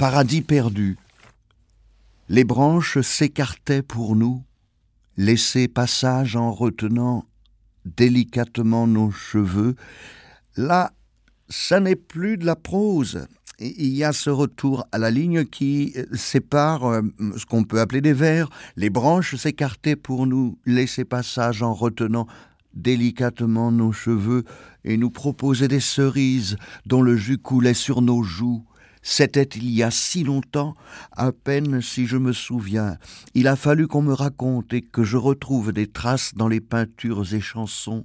Paradis perdu. Les branches s'écartaient pour nous, laissaient passage en retenant délicatement nos cheveux. Là, ça n'est plus de la prose. Il y a ce retour à la ligne qui sépare euh, ce qu'on peut appeler des vers. Les branches s'écartaient pour nous, laissaient passage en retenant délicatement nos cheveux et nous proposaient des cerises dont le jus coulait sur nos joues. C'était il y a si longtemps, à peine si je me souviens. Il a fallu qu'on me raconte et que je retrouve des traces dans les peintures et chansons.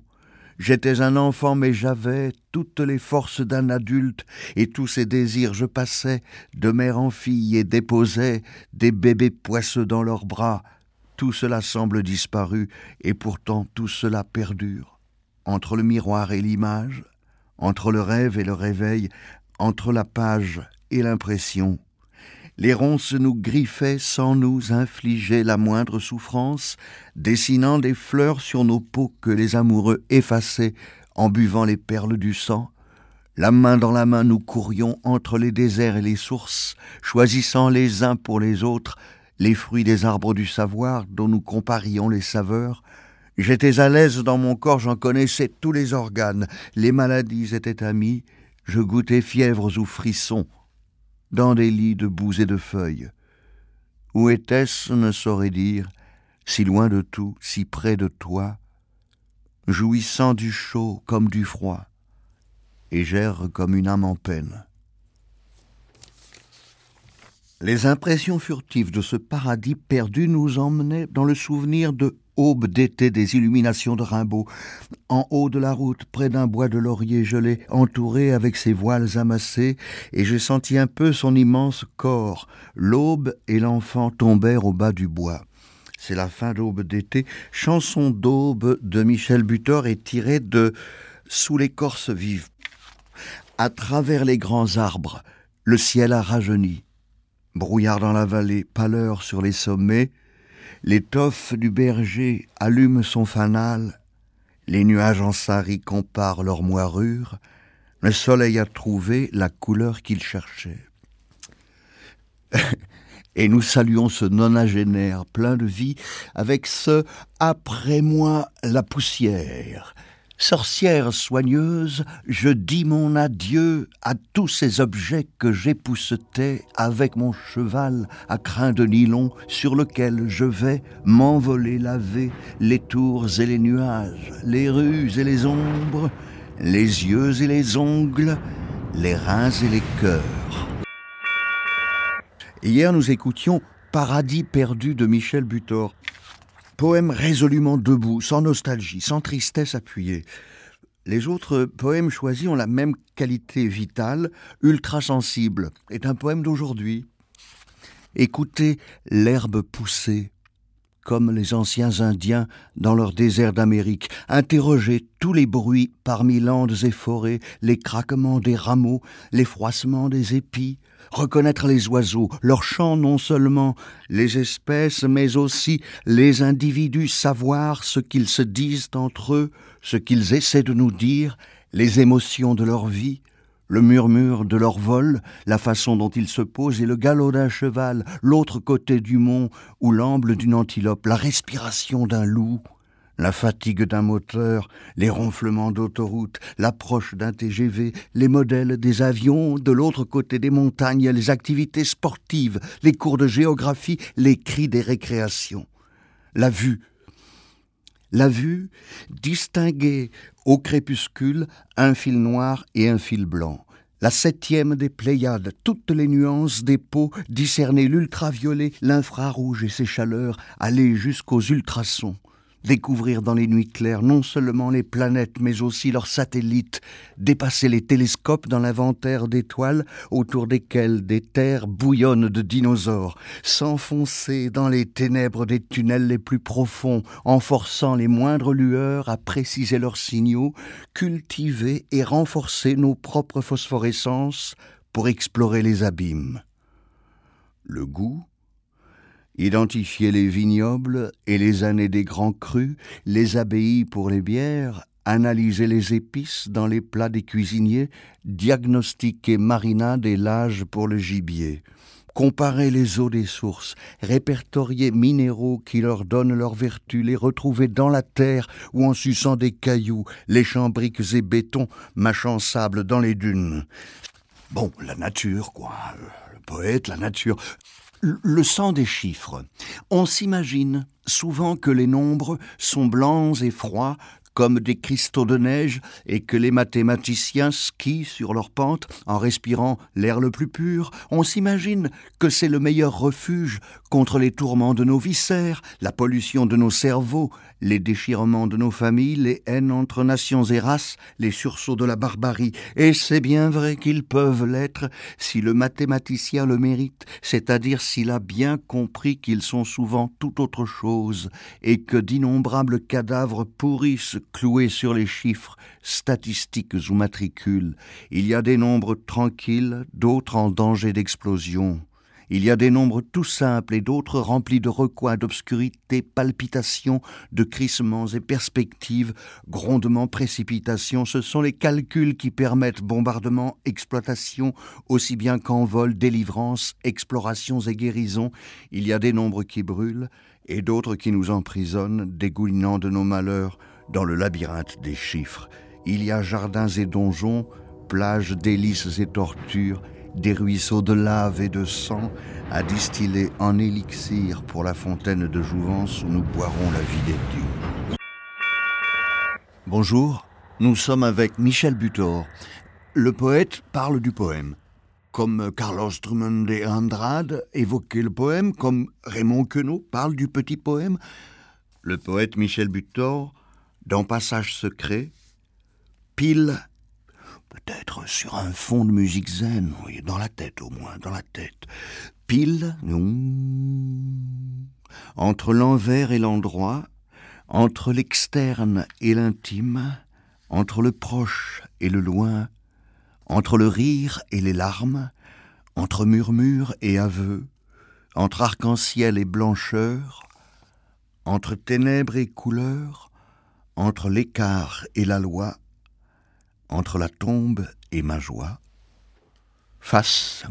J'étais un enfant, mais j'avais toutes les forces d'un adulte, et tous ces désirs je passais de mère en fille et déposais des bébés poisseux dans leurs bras. Tout cela semble disparu, et pourtant tout cela perdure. Entre le miroir et l'image, entre le rêve et le réveil, entre la page et l'impression. Les ronces nous griffaient sans nous infliger la moindre souffrance, dessinant des fleurs sur nos peaux que les amoureux effaçaient en buvant les perles du sang. La main dans la main nous courions entre les déserts et les sources, choisissant les uns pour les autres les fruits des arbres du savoir dont nous comparions les saveurs. J'étais à l'aise dans mon corps, j'en connaissais tous les organes, les maladies étaient amies, je goûtais fièvres ou frissons, dans des lits de boue et de feuilles. Où était-ce ne saurais dire, si loin de tout, si près de toi, jouissant du chaud comme du froid, et j'erre comme une âme en peine. Les impressions furtives de ce paradis perdu nous emmenaient dans le souvenir de aube d'été des illuminations de Rimbaud. En haut de la route, près d'un bois de laurier gelé, entouré avec ses voiles amassées, et j'ai senti un peu son immense corps. L'aube et l'enfant tombèrent au bas du bois. C'est la fin d'aube d'été. Chanson d'aube de Michel Butor est tirée de Sous l'écorce vive. À travers les grands arbres, le ciel a rajeuni. Brouillard dans la vallée, pâleur sur les sommets, l'étoffe du berger allume son fanal, les nuages en sari comparent leur moirure, le soleil a trouvé la couleur qu'il cherchait. Et nous saluons ce nonagénaire plein de vie avec ce Après moi la poussière, Sorcière soigneuse, je dis mon adieu à tous ces objets que j'époussetais avec mon cheval à crin de nylon sur lequel je vais m'envoler laver les tours et les nuages, les rues et les ombres, les yeux et les ongles, les reins et les cœurs. Hier nous écoutions Paradis perdu de Michel Butor. Poème résolument debout, sans nostalgie, sans tristesse appuyée. Les autres poèmes choisis ont la même qualité vitale, ultra sensible, est un poème d'aujourd'hui. Écoutez l'herbe pousser, comme les anciens Indiens dans leur désert d'Amérique, interrogez tous les bruits parmi landes et forêts, les craquements des rameaux, les froissements des épis, reconnaître les oiseaux, leurs chants non seulement, les espèces, mais aussi les individus, savoir ce qu'ils se disent entre eux, ce qu'ils essaient de nous dire, les émotions de leur vie, le murmure de leur vol, la façon dont ils se posent et le galop d'un cheval, l'autre côté du mont ou l'amble d'une antilope, la respiration d'un loup, la fatigue d'un moteur, les ronflements d'autoroute, l'approche d'un TGV, les modèles des avions, de l'autre côté des montagnes, les activités sportives, les cours de géographie, les cris des récréations. La vue. La vue, distinguer au crépuscule un fil noir et un fil blanc. La septième des Pléiades, toutes les nuances des peaux, discerner l'ultraviolet, l'infrarouge et ses chaleurs, aller jusqu'aux ultrasons découvrir dans les nuits claires non seulement les planètes mais aussi leurs satellites, dépasser les télescopes dans l'inventaire d'étoiles autour desquelles des terres bouillonnent de dinosaures, s'enfoncer dans les ténèbres des tunnels les plus profonds en forçant les moindres lueurs à préciser leurs signaux, cultiver et renforcer nos propres phosphorescences pour explorer les abîmes. Le goût, identifier les vignobles et les années des grands crus, les abbayes pour les bières, analyser les épices dans les plats des cuisiniers, diagnostiquer marinade et l'âge pour le gibier comparer les eaux des sources, répertorier minéraux qui leur donnent leur vertu, les retrouver dans la terre ou en suçant des cailloux, les chambriques et bétons, mâchant sable dans les dunes. Bon, la nature, quoi. Le poète, la nature. Le sang des chiffres. On s'imagine souvent que les nombres sont blancs et froids, comme des cristaux de neige et que les mathématiciens skient sur leur pente en respirant l'air le plus pur, on s'imagine que c'est le meilleur refuge contre les tourments de nos viscères, la pollution de nos cerveaux, les déchirements de nos familles, les haines entre nations et races, les sursauts de la barbarie. Et c'est bien vrai qu'ils peuvent l'être si le mathématicien le mérite, c'est-à-dire s'il a bien compris qu'ils sont souvent tout autre chose et que d'innombrables cadavres pourrissent cloués sur les chiffres, statistiques ou matricules. Il y a des nombres tranquilles, d'autres en danger d'explosion. Il y a des nombres tout simples et d'autres remplis de recoins, d'obscurité, palpitations, de crissements et perspectives, grondements, précipitations. Ce sont les calculs qui permettent bombardement, exploitation, aussi bien qu'envol, délivrance, explorations et guérisons. Il y a des nombres qui brûlent et d'autres qui nous emprisonnent, dégoulinant de nos malheurs dans le labyrinthe des chiffres. Il y a jardins et donjons, plages délices et tortures, des ruisseaux de lave et de sang à distiller en élixir pour la fontaine de jouvence où nous boirons la vie des dieux. Bonjour, nous sommes avec Michel Butor. Le poète parle du poème. Comme Carlos Drummond de Andrade évoquait le poème, comme Raymond Queneau parle du petit poème, le poète Michel Butor, dans Passage secret, pile peut-être sur un fond de musique zen, dans la tête au moins, dans la tête. Pile, entre l'envers et l'endroit, entre l'externe et l'intime, entre le proche et le loin, entre le rire et les larmes, entre murmure et aveu, entre arc-en-ciel et blancheur, entre ténèbres et couleurs, entre l'écart et la loi, entre la tombe et ma joie, face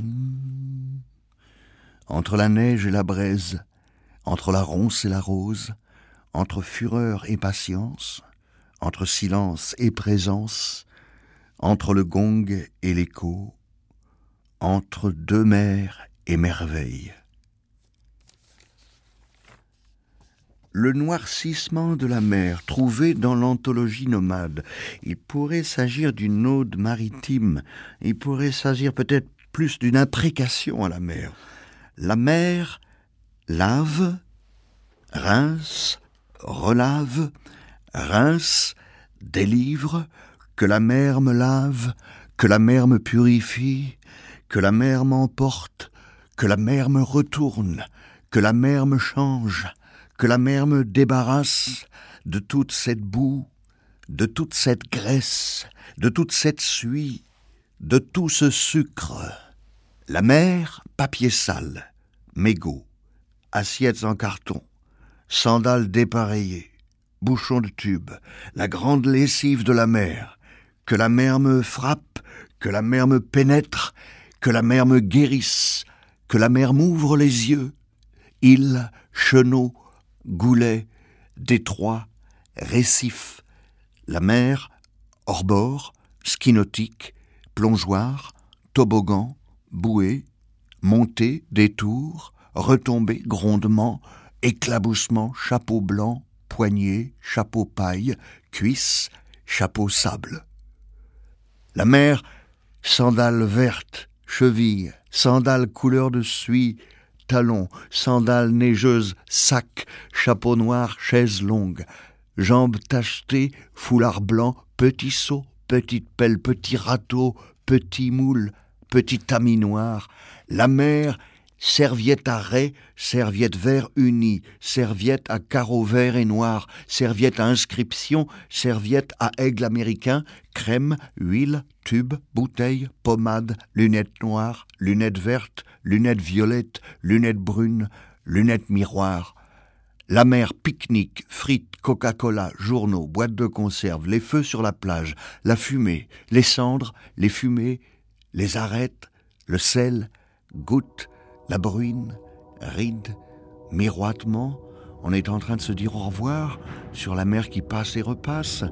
entre la neige et la braise, entre la ronce et la rose, entre fureur et patience, entre silence et présence, entre le gong et l'écho, entre deux mers et merveilles. Le noircissement de la mer trouvé dans l'anthologie nomade. Il pourrait s'agir d'une ode maritime, il pourrait s'agir peut-être plus d'une imprécation à la mer. La mer lave, rince, relave, rince, délivre, que la mer me lave, que la mer me purifie, que la mer m'emporte, que la mer me retourne, que la mer me change, que la mer me débarrasse de toute cette boue, de toute cette graisse, de toute cette suie, de tout ce sucre. La mer, papier sale, mégots, assiettes en carton, sandales dépareillées, bouchons de tube, la grande lessive de la mer, que la mer me frappe, que la mer me pénètre, que la mer me guérisse, que la mer m'ouvre les yeux, îles, chenaux, Goulet, détroit, récif, la mer, hors-bord, ski nautique, plongeoir, toboggan, bouée, montée, détour, retombée, grondement, éclaboussement, chapeau blanc, poignée, chapeau paille, cuisse, chapeau sable. La mer, sandales vertes, cheville, sandales couleur de suie, talons, sandales neigeuses, sacs, chapeau noir, chaise longue, jambes tachetées, foulard blanc, petit seau, petite pelle, petit râteau, petit moule, petit tamis noir, la mer, serviette à raie, serviette vert unie, serviette à carreaux vert et noir, serviette à inscription, serviette à aigle américain, crème, huile, tube, bouteille, pommade, lunettes noires, lunettes vertes, lunettes violettes, lunettes brunes, lunettes miroirs. La mer, pique-nique, frites, Coca-Cola, journaux, boîtes de conserve, les feux sur la plage, la fumée, les cendres, les fumées, les arêtes, le sel, gouttes, la bruine, rides, miroitement, on est en train de se dire au revoir sur la mer qui passe et repasse,